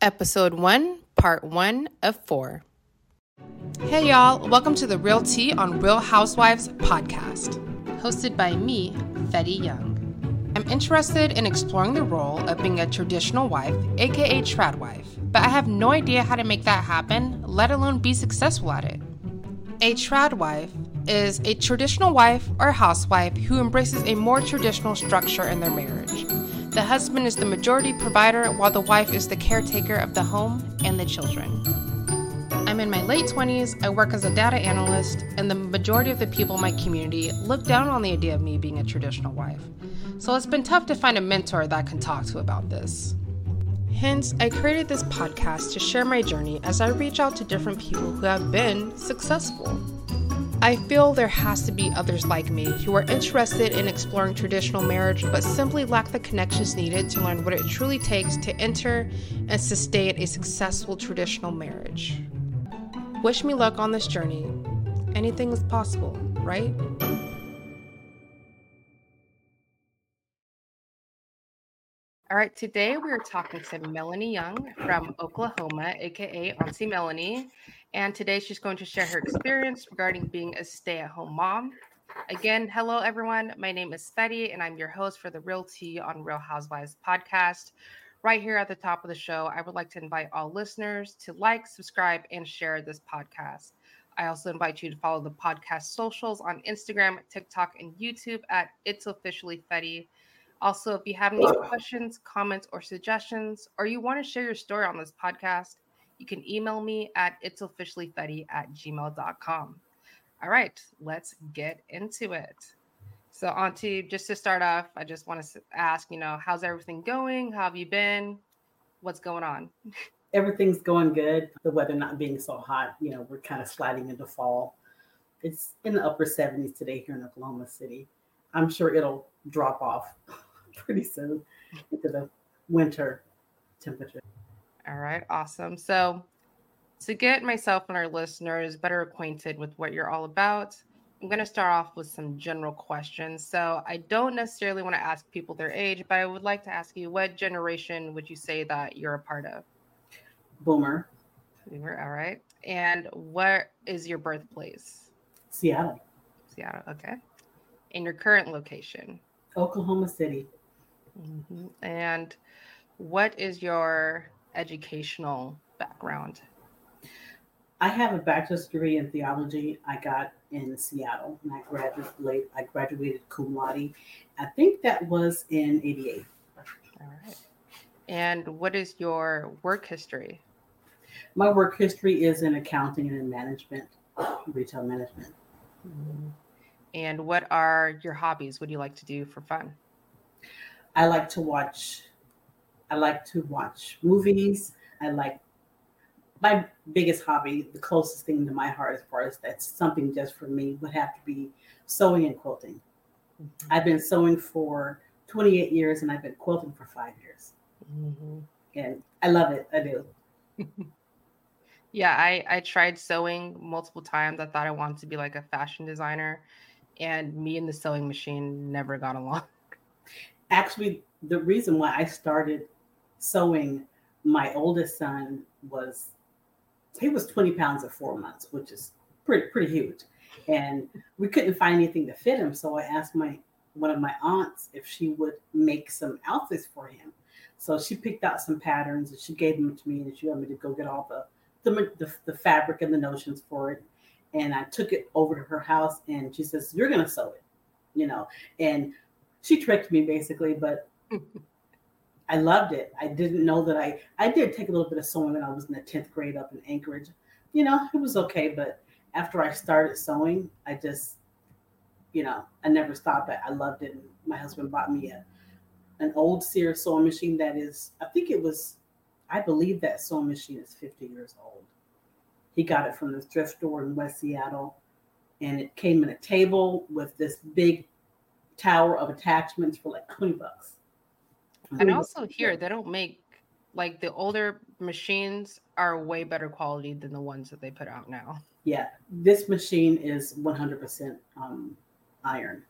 Episode 1, Part 1 of 4. Hey, y'all. Welcome to the Real Tea on Real Housewives podcast, hosted by me, Fetty Young. I'm interested in exploring the role of being a traditional wife, aka trad wife, but I have no idea how to make that happen, let alone be successful at it. A trad wife is a traditional wife or housewife who embraces a more traditional structure in their marriage. The husband is the majority provider while the wife is the caretaker of the home and the children. I'm in my late 20s, I work as a data analyst, and the majority of the people in my community look down on the idea of me being a traditional wife. So it's been tough to find a mentor that I can talk to about this. Hence, I created this podcast to share my journey as I reach out to different people who have been successful. I feel there has to be others like me who are interested in exploring traditional marriage but simply lack the connections needed to learn what it truly takes to enter and sustain a successful traditional marriage. Wish me luck on this journey. Anything is possible, right? All right, today we are talking to Melanie Young from Oklahoma, aka Auntie Melanie. And today she's going to share her experience regarding being a stay at home mom. Again, hello everyone. My name is Fetty, and I'm your host for the Real Tea on Real Housewives podcast. Right here at the top of the show, I would like to invite all listeners to like, subscribe, and share this podcast. I also invite you to follow the podcast socials on Instagram, TikTok, and YouTube at It's Officially Fetty. Also, if you have any questions, comments, or suggestions, or you want to share your story on this podcast, you can email me at itsofficiallyfetty at gmail.com. All right, let's get into it. So, Auntie, just to start off, I just want to ask, you know, how's everything going? How have you been? What's going on? Everything's going good. The weather not being so hot, you know, we're kind of sliding into fall. It's in the upper 70s today here in Oklahoma City. I'm sure it'll drop off pretty soon into the winter temperature. All right, awesome. So, to get myself and our listeners better acquainted with what you're all about, I'm going to start off with some general questions. So, I don't necessarily want to ask people their age, but I would like to ask you what generation would you say that you're a part of? Boomer. Boomer, all right. And where is your birthplace? Seattle. Seattle, okay. And your current location? Oklahoma City. Mm-hmm. And what is your educational background? I have a bachelor's degree in theology. I got in Seattle, and I graduated. I graduated cum laude. I think that was in '88. All right. And what is your work history? My work history is in accounting and in management, retail management. Mm-hmm. And what are your hobbies? What do you like to do for fun? I like to watch. I like to watch movies. I like my biggest hobby, the closest thing to my heart as far as that's something just for me would have to be sewing and quilting. Mm-hmm. I've been sewing for 28 years and I've been quilting for five years. Mm-hmm. And I love it. I do. yeah, I, I tried sewing multiple times. I thought I wanted to be like a fashion designer, and me and the sewing machine never got along. Actually, the reason why I started sewing my oldest son was he was 20 pounds at four months, which is pretty pretty huge. And we couldn't find anything to fit him. So I asked my one of my aunts if she would make some outfits for him. So she picked out some patterns and she gave them to me and she wanted me to go get all the the, the, the fabric and the notions for it. And I took it over to her house and she says, You're gonna sew it, you know. And she tricked me basically, but I loved it. I didn't know that I I did take a little bit of sewing when I was in the 10th grade up in Anchorage. You know, it was okay, but after I started sewing, I just you know, I never stopped. I, I loved it. And my husband bought me a an old Sears sewing machine that is, I think it was, I believe that sewing machine is 50 years old. He got it from the thrift store in West Seattle, and it came in a table with this big tower of attachments for like 20 bucks. And also here, they don't make like the older machines are way better quality than the ones that they put out now. Yeah, this machine is 100% um, iron.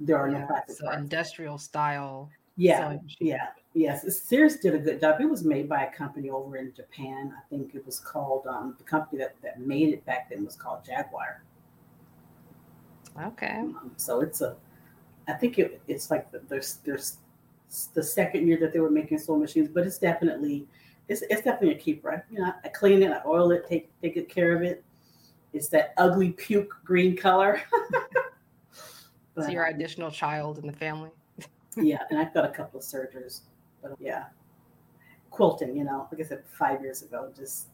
There are yeah, no plastic. So industrial style. Yeah, yeah, yes. Sears did a good job. It was made by a company over in Japan. I think it was called um, the company that, that made it back then was called Jaguar. Okay. Um, so it's a, I think it, it's like the, there's there's the second year that they were making sewing machines, but it's definitely it's, it's definitely a keeper. You know, I clean it, I oil it, take take good care of it. It's that ugly puke green color. but, so your additional child in the family. yeah, and I've got a couple of surgeries, but yeah, quilting. You know, like I said, five years ago, just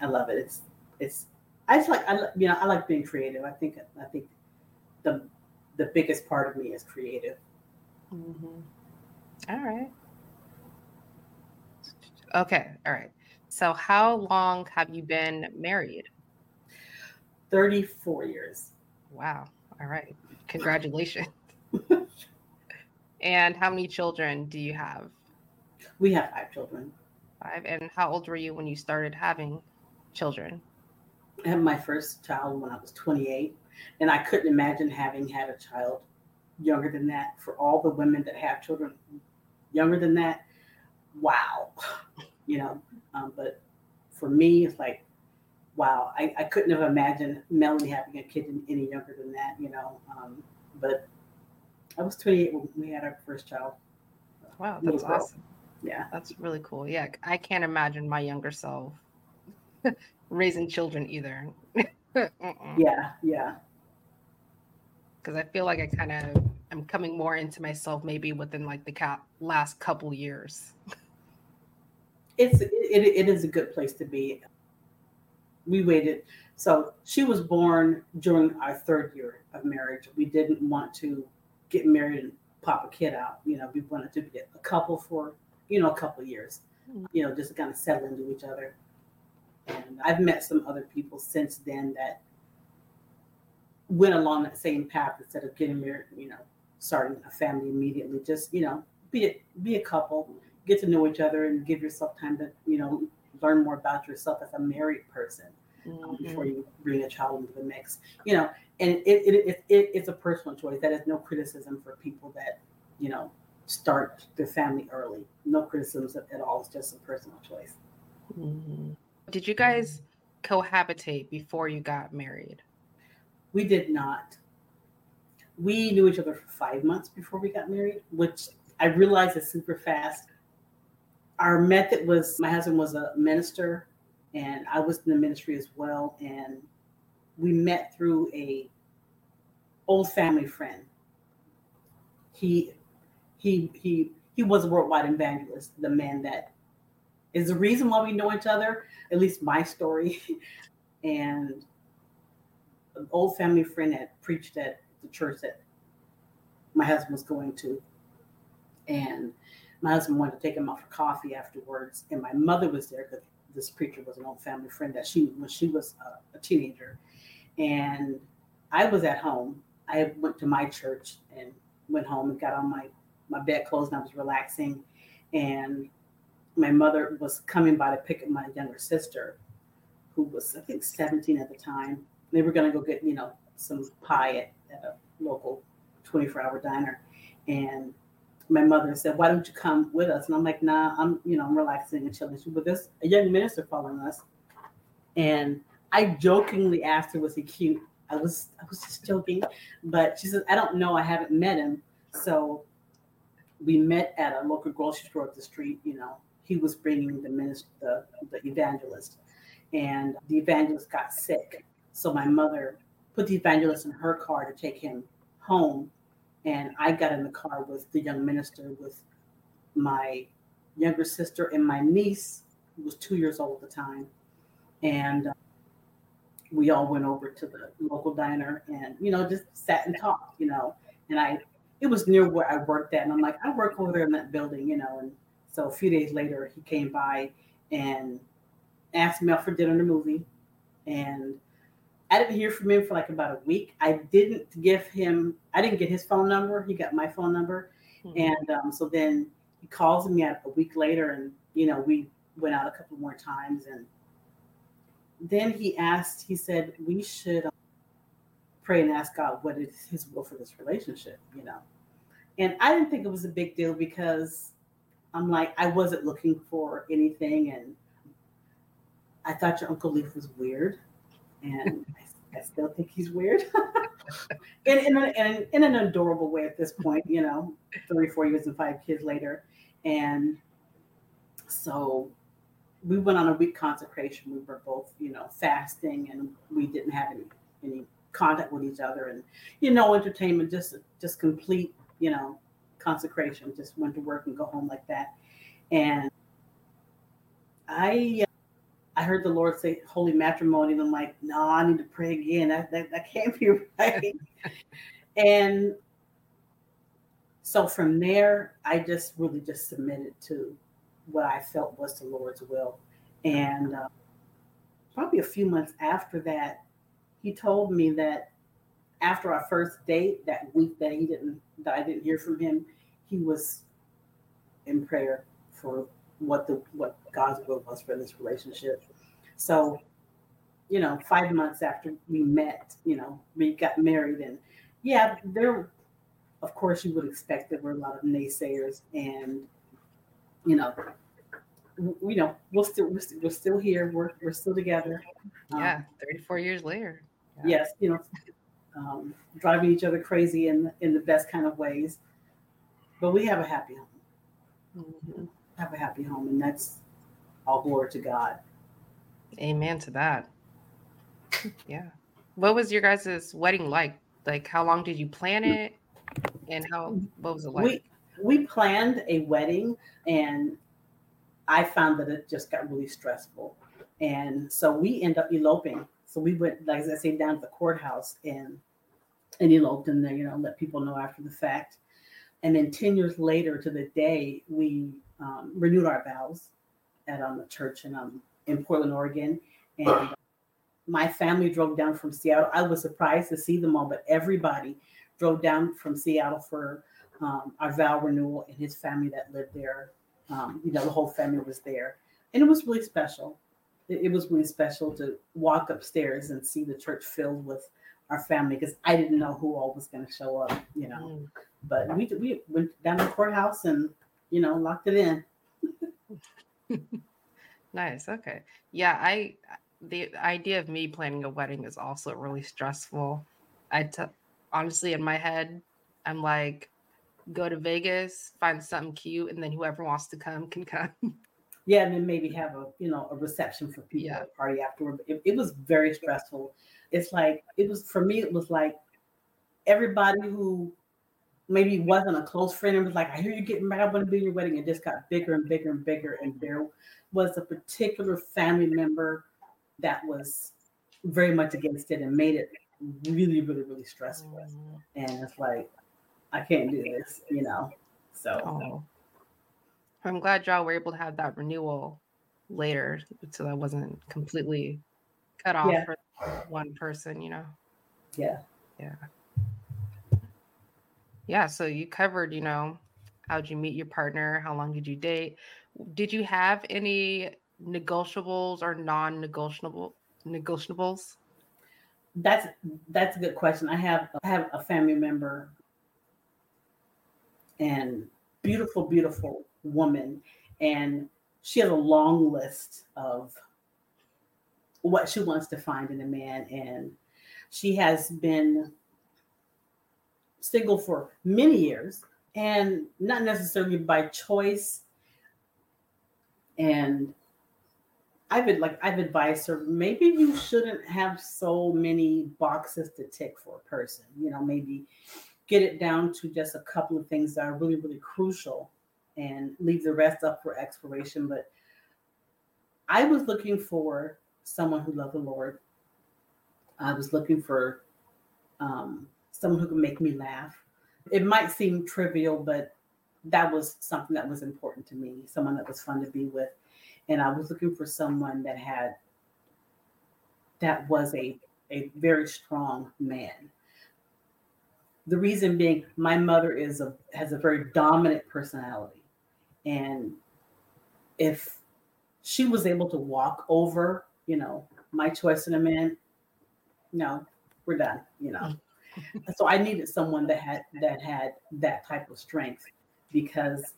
I love it. It's it's I just like I you know I like being creative. I think I think the the biggest part of me is creative. Mm-hmm. All right. Okay. All right. So, how long have you been married? 34 years. Wow. All right. Congratulations. and how many children do you have? We have five children. Five. And how old were you when you started having children? I had my first child when I was 28, and I couldn't imagine having had a child younger than that. For all the women that have children younger than that, wow, you know. Um, but for me, it's like, wow, I, I couldn't have imagined Melanie having a kid any younger than that, you know. Um, but I was 28 when we had our first child. Wow, that's awesome. Yeah, that's really cool. Yeah, I can't imagine my younger self raising children either. yeah, yeah. Because I feel like I kind of am coming more into myself maybe within like the cap last couple years. it's it, it is a good place to be. We waited. So she was born during our third year of marriage. We didn't want to get married and pop a kid out. You know, we wanted to be a couple for you know a couple of years. Mm-hmm. You know, just to kind of settle into each other. And I've met some other people since then that went along that same path instead of getting married, you know, starting a family immediately. Just, you know, be a, be a couple, get to know each other and give yourself time to, you know, learn more about yourself as a married person um, mm-hmm. before you bring a child into the mix. You know, and it, it, it, it, it's a personal choice. That is no criticism for people that, you know, start their family early. No criticisms at all. It's just a personal choice. Mm-hmm. Did you guys cohabitate before you got married? We did not. We knew each other for five months before we got married, which I realized is super fast. Our method was my husband was a minister and I was in the ministry as well. And we met through a old family friend. He he he he was a worldwide evangelist, the man that is the reason why we know each other, at least my story. and an old family friend had preached at the church that my husband was going to. And my husband wanted to take him out for coffee afterwards. And my mother was there because this preacher was an old family friend that she when she was a, a teenager. And I was at home. I went to my church and went home and got on my, my bed clothes and I was relaxing. And my mother was coming by to pick up my younger sister, who was I think 17 at the time. They were going to go get you know some pie at, at a local 24-hour diner, and my mother said, "Why don't you come with us?" And I'm like, "Nah, I'm you know I'm relaxing and chilling." But there's a young minister following us, and I jokingly asked her, "Was he cute?" I was I was just joking, but she said, "I don't know. I haven't met him." So we met at a local grocery store up the street, you know, he was bringing the minister, the, the evangelist, and the evangelist got sick. So my mother put the evangelist in her car to take him home, and I got in the car with the young minister with my younger sister and my niece, who was two years old at the time, and uh, we all went over to the local diner and you know just sat and talked, you know, and I it was near where I worked at, and I'm like I work over there in that building, you know, and so a few days later, he came by and asked me out for dinner and a movie. And I didn't hear from him for like about a week. I didn't give him, I didn't get his phone number. He got my phone number. Mm-hmm. And um, so then he calls me a week later and, you know, we went out a couple more times. And then he asked, he said, we should um, pray and ask God what is his will for this relationship, you know. And I didn't think it was a big deal because I'm like, I wasn't looking for anything. And I thought your Uncle Leaf was weird. And I, I still think he's weird. in, in, a, in, in an adorable way at this point, you know, three, four years and five kids later. And so we went on a week consecration. We were both, you know, fasting and we didn't have any any contact with each other and you know entertainment just just complete you know consecration just went to work and go home like that and i i heard the lord say holy matrimony and i'm like no i need to pray again. That that, that can't be right. And so from there i just really just submitted to what i felt was the lord's will. And uh, probably a few months after that he told me that after our first date that week that he didn't that I didn't hear from him, he was in prayer for what the what God's will was for this relationship. So, you know, five months after we met, you know, we got married and yeah, there of course you would expect there were a lot of naysayers and you know you know we'll still we're, still, we're still here we're, we're still together yeah um, 34 years later yes, you know, um, driving each other crazy in in the best kind of ways. But we have a happy home. Mm-hmm. Have a happy home, and that's all glory to God. Amen to that. yeah. What was your guys' wedding like? Like, how long did you plan it, and how what was it like? We we planned a wedding, and I found that it just got really stressful, and so we end up eloping so we went, like I say, down to the courthouse and and eloped in there, you know, let people know after the fact. And then 10 years later to the day, we um, renewed our vows at um, the church in, um, in Portland, Oregon. And my family drove down from Seattle. I was surprised to see them all, but everybody drove down from Seattle for um, our vow renewal and his family that lived there. Um, you know, the whole family was there. And it was really special it, it was really special to walk upstairs and see the church filled with our family because I didn't know who all was going to show up, you know. Mm. But we we went down to the courthouse and you know locked it in. nice. Okay. Yeah. I the idea of me planning a wedding is also really stressful. I t- honestly in my head, I'm like, go to Vegas, find something cute, and then whoever wants to come can come. yeah, and then maybe have a you know a reception for people yeah. party afterward. It, it was very stressful. It's like it was for me. It was like everybody who maybe wasn't a close friend and was like, I hear you getting married, I want to be in your wedding. It just got bigger and bigger and bigger. And there was a particular family member that was very much against it and made it really, really, really stressful. Mm-hmm. And it's like, I can't do this, you know. So oh. I'm glad y'all were able to have that renewal later, so that wasn't completely cut off yeah. for one person, you know. Yeah. Yeah. Yeah. So you covered, you know, how'd you meet your partner? How long did you date? Did you have any negotiables or non-negotiable negotiables? That's that's a good question. I have I have a family member and beautiful, beautiful woman, and she has a long list of what she wants to find in a man, and she has been single for many years, and not necessarily by choice. And I've been like I've advised her maybe you shouldn't have so many boxes to tick for a person. You know, maybe get it down to just a couple of things that are really really crucial and leave the rest up for exploration. But I was looking for someone who loved the Lord. I was looking for um, someone who could make me laugh. It might seem trivial, but that was something that was important to me, someone that was fun to be with. And I was looking for someone that had, that was a, a very strong man. The reason being, my mother is a has a very dominant personality and if she was able to walk over, you know, my choice in a man, no, we're done, you know. Mm. So I needed someone that had that had that type of strength because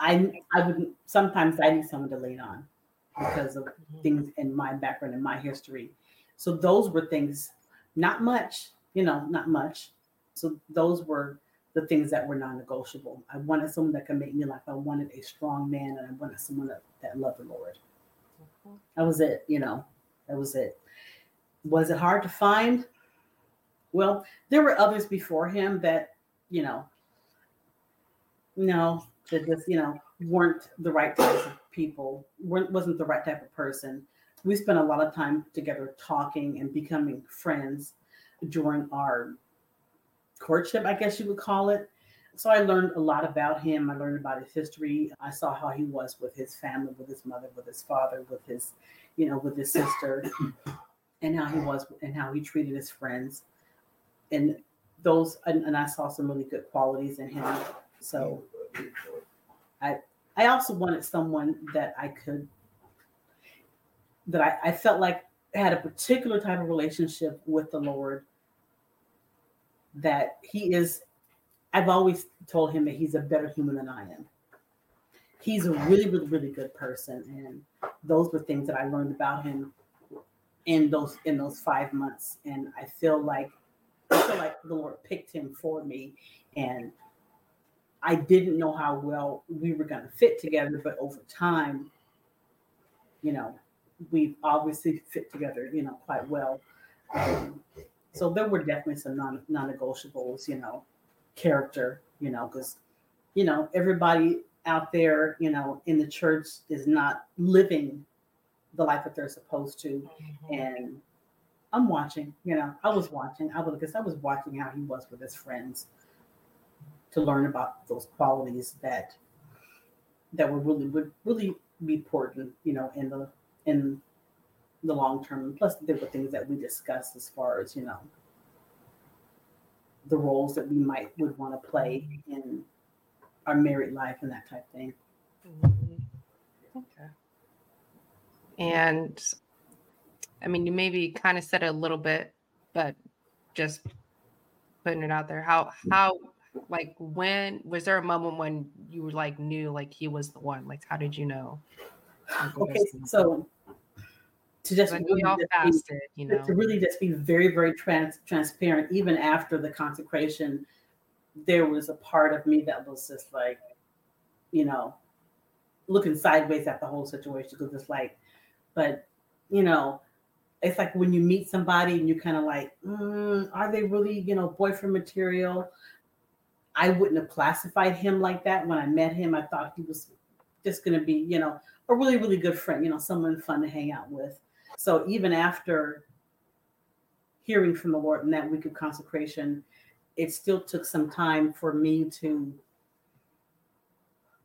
I I would sometimes I need someone to lean on because of mm-hmm. things in my background and my history. So those were things, not much, you know, not much. So those were the things that were non-negotiable. I wanted someone that could make me laugh. I wanted a strong man, and I wanted someone that, that loved the Lord. Mm-hmm. That was it, you know. That was it. Was it hard to find? Well, there were others before him that, you know, no, that just, you know, weren't the right type of people, weren't wasn't the right type of person. We spent a lot of time together talking and becoming friends during our courtship, I guess you would call it. So I learned a lot about him. I learned about his history. I saw how he was with his family, with his mother, with his father, with his, you know, with his sister, and how he was and how he treated his friends. And those and, and I saw some really good qualities in him. So I I also wanted someone that I could that I, I felt like had a particular type of relationship with the Lord that he is I've always told him that he's a better human than I am. He's a really, really, really good person. And those were things that I learned about him in those in those five months. And I feel like I feel like the Lord picked him for me. And I didn't know how well we were gonna fit together, but over time, you know, we've obviously fit together, you know, quite well. Um, so there were definitely some non non-negotiables, you know, character, you know, because you know everybody out there, you know, in the church is not living the life that they're supposed to, mm-hmm. and I'm watching. You know, I was watching. I was because I was watching how he was with his friends to learn about those qualities that that were really would really be important, you know, in the in the long term. Plus, there were things that we discussed as far as you know the roles that we might would want to play in our married life and that type thing. Mm-hmm. Okay. And I mean, you maybe kind of said it a little bit, but just putting it out there. How how like when was there a moment when you were like knew like he was the one? Like how did you know? okay, so to just really just fasted, be, you know, to really just be very, very trans- transparent. Even after the consecration, there was a part of me that was just like, you know, looking sideways at the whole situation because it's like, but you know, it's like when you meet somebody and you kind of like, mm, are they really, you know, boyfriend material? I wouldn't have classified him like that when I met him. I thought he was just going to be, you know, a really, really good friend, you know, someone fun to hang out with. So even after hearing from the Lord in that week of consecration, it still took some time for me to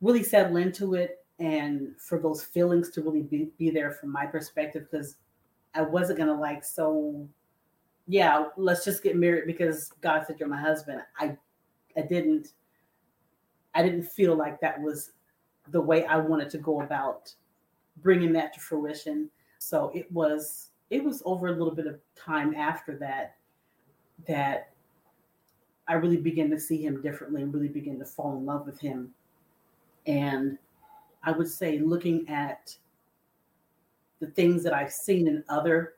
really settle into it and for those feelings to really be, be there from my perspective because I wasn't gonna like so yeah let's just get married because God said you're my husband I I didn't I didn't feel like that was the way I wanted to go about bringing that to fruition so it was it was over a little bit of time after that that I really began to see him differently and really began to fall in love with him. And I would say looking at the things that I've seen in other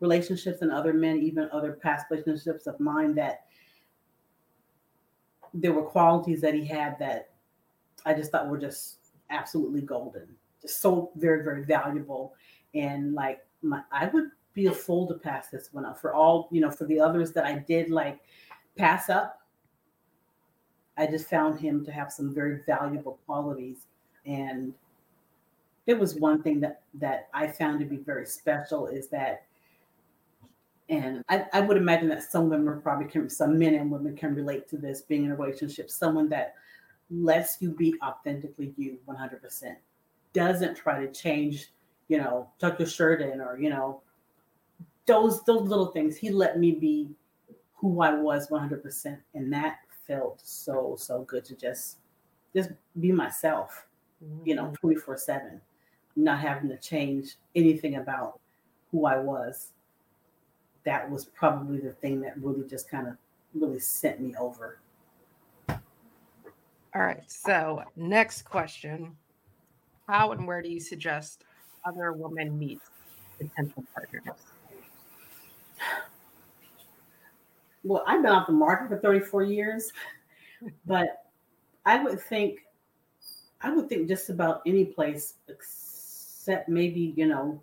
relationships and other men, even other past relationships of mine, that there were qualities that he had that I just thought were just absolutely golden, just so very, very valuable and like my, I would be a fool to pass this one up for all you know for the others that I did like pass up. I just found him to have some very valuable qualities, and it was one thing that that I found to be very special is that, and I, I would imagine that some women probably can, some men and women can relate to this being in a relationship, someone that lets you be authentically you 100%, doesn't try to change you know, tuck your shirt in or, you know, those those little things. He let me be who I was 100%. And that felt so, so good to just just be myself, you know, mm-hmm. 24 7, not having to change anything about who I was. that was probably the thing that really just kind of really sent me over. All right. So, next question How and where do you suggest other women meet potential partners? Well, I've been off the market for 34 years, but I would think, I would think just about any place except maybe, you know,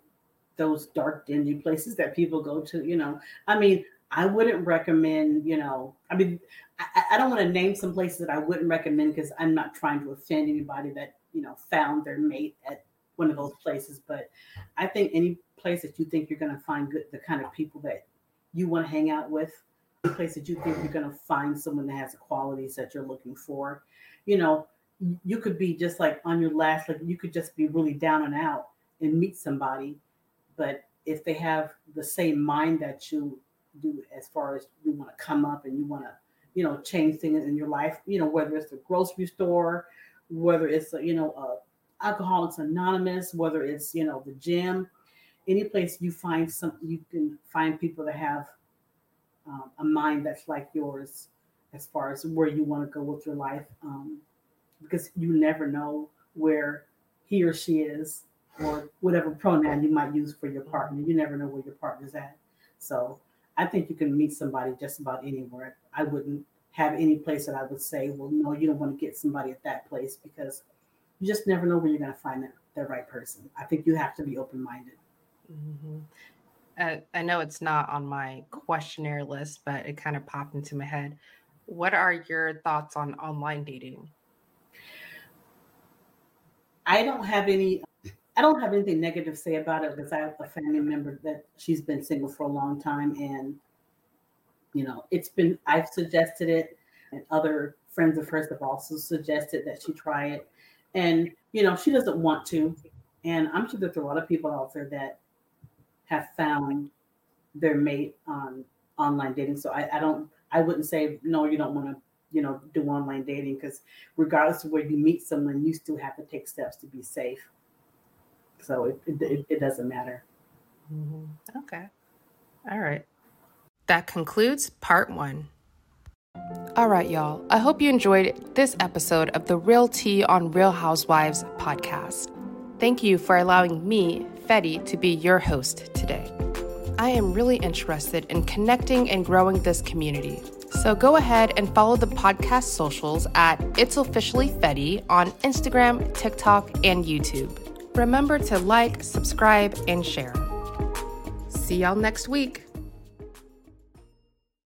those dark, dingy places that people go to, you know. I mean, I wouldn't recommend, you know, I mean, I, I don't want to name some places that I wouldn't recommend because I'm not trying to offend anybody that, you know, found their mate at one of those places. But I think any place that you think you're going to find good, the kind of people that you want to hang out with, the place that you think you're going to find someone that has the qualities that you're looking for, you know, you could be just like on your last, like you could just be really down and out and meet somebody. But if they have the same mind that you do as far as you want to come up and you want to you know change things in your life you know whether it's the grocery store whether it's a, you know uh, alcoholics anonymous whether it's you know the gym any place you find some you can find people that have um, a mind that's like yours as far as where you want to go with your life um, because you never know where he or she is or whatever pronoun you might use for your partner you never know where your partner's at so I think you can meet somebody just about anywhere. I wouldn't have any place that I would say, well, no, you don't want to get somebody at that place because you just never know when you're going to find that, the right person. I think you have to be open minded. Mm-hmm. Uh, I know it's not on my questionnaire list, but it kind of popped into my head. What are your thoughts on online dating? I don't have any I don't have anything negative to say about it because I have a family member that she's been single for a long time, and you know, it's been I've suggested it, and other friends of hers have also suggested that she try it, and you know, she doesn't want to, and I'm sure there's a lot of people out there that have found their mate on online dating. So I, I don't, I wouldn't say no, you don't want to, you know, do online dating because regardless of where you meet someone, you still have to take steps to be safe. So it, it, it doesn't matter. Mm-hmm. Okay. All right. That concludes part one. All right, y'all. I hope you enjoyed this episode of the Real Tea on Real Housewives podcast. Thank you for allowing me, Fetty, to be your host today. I am really interested in connecting and growing this community. So go ahead and follow the podcast socials at It's Officially Fetty on Instagram, TikTok, and YouTube. Remember to like, subscribe, and share. See y'all next week.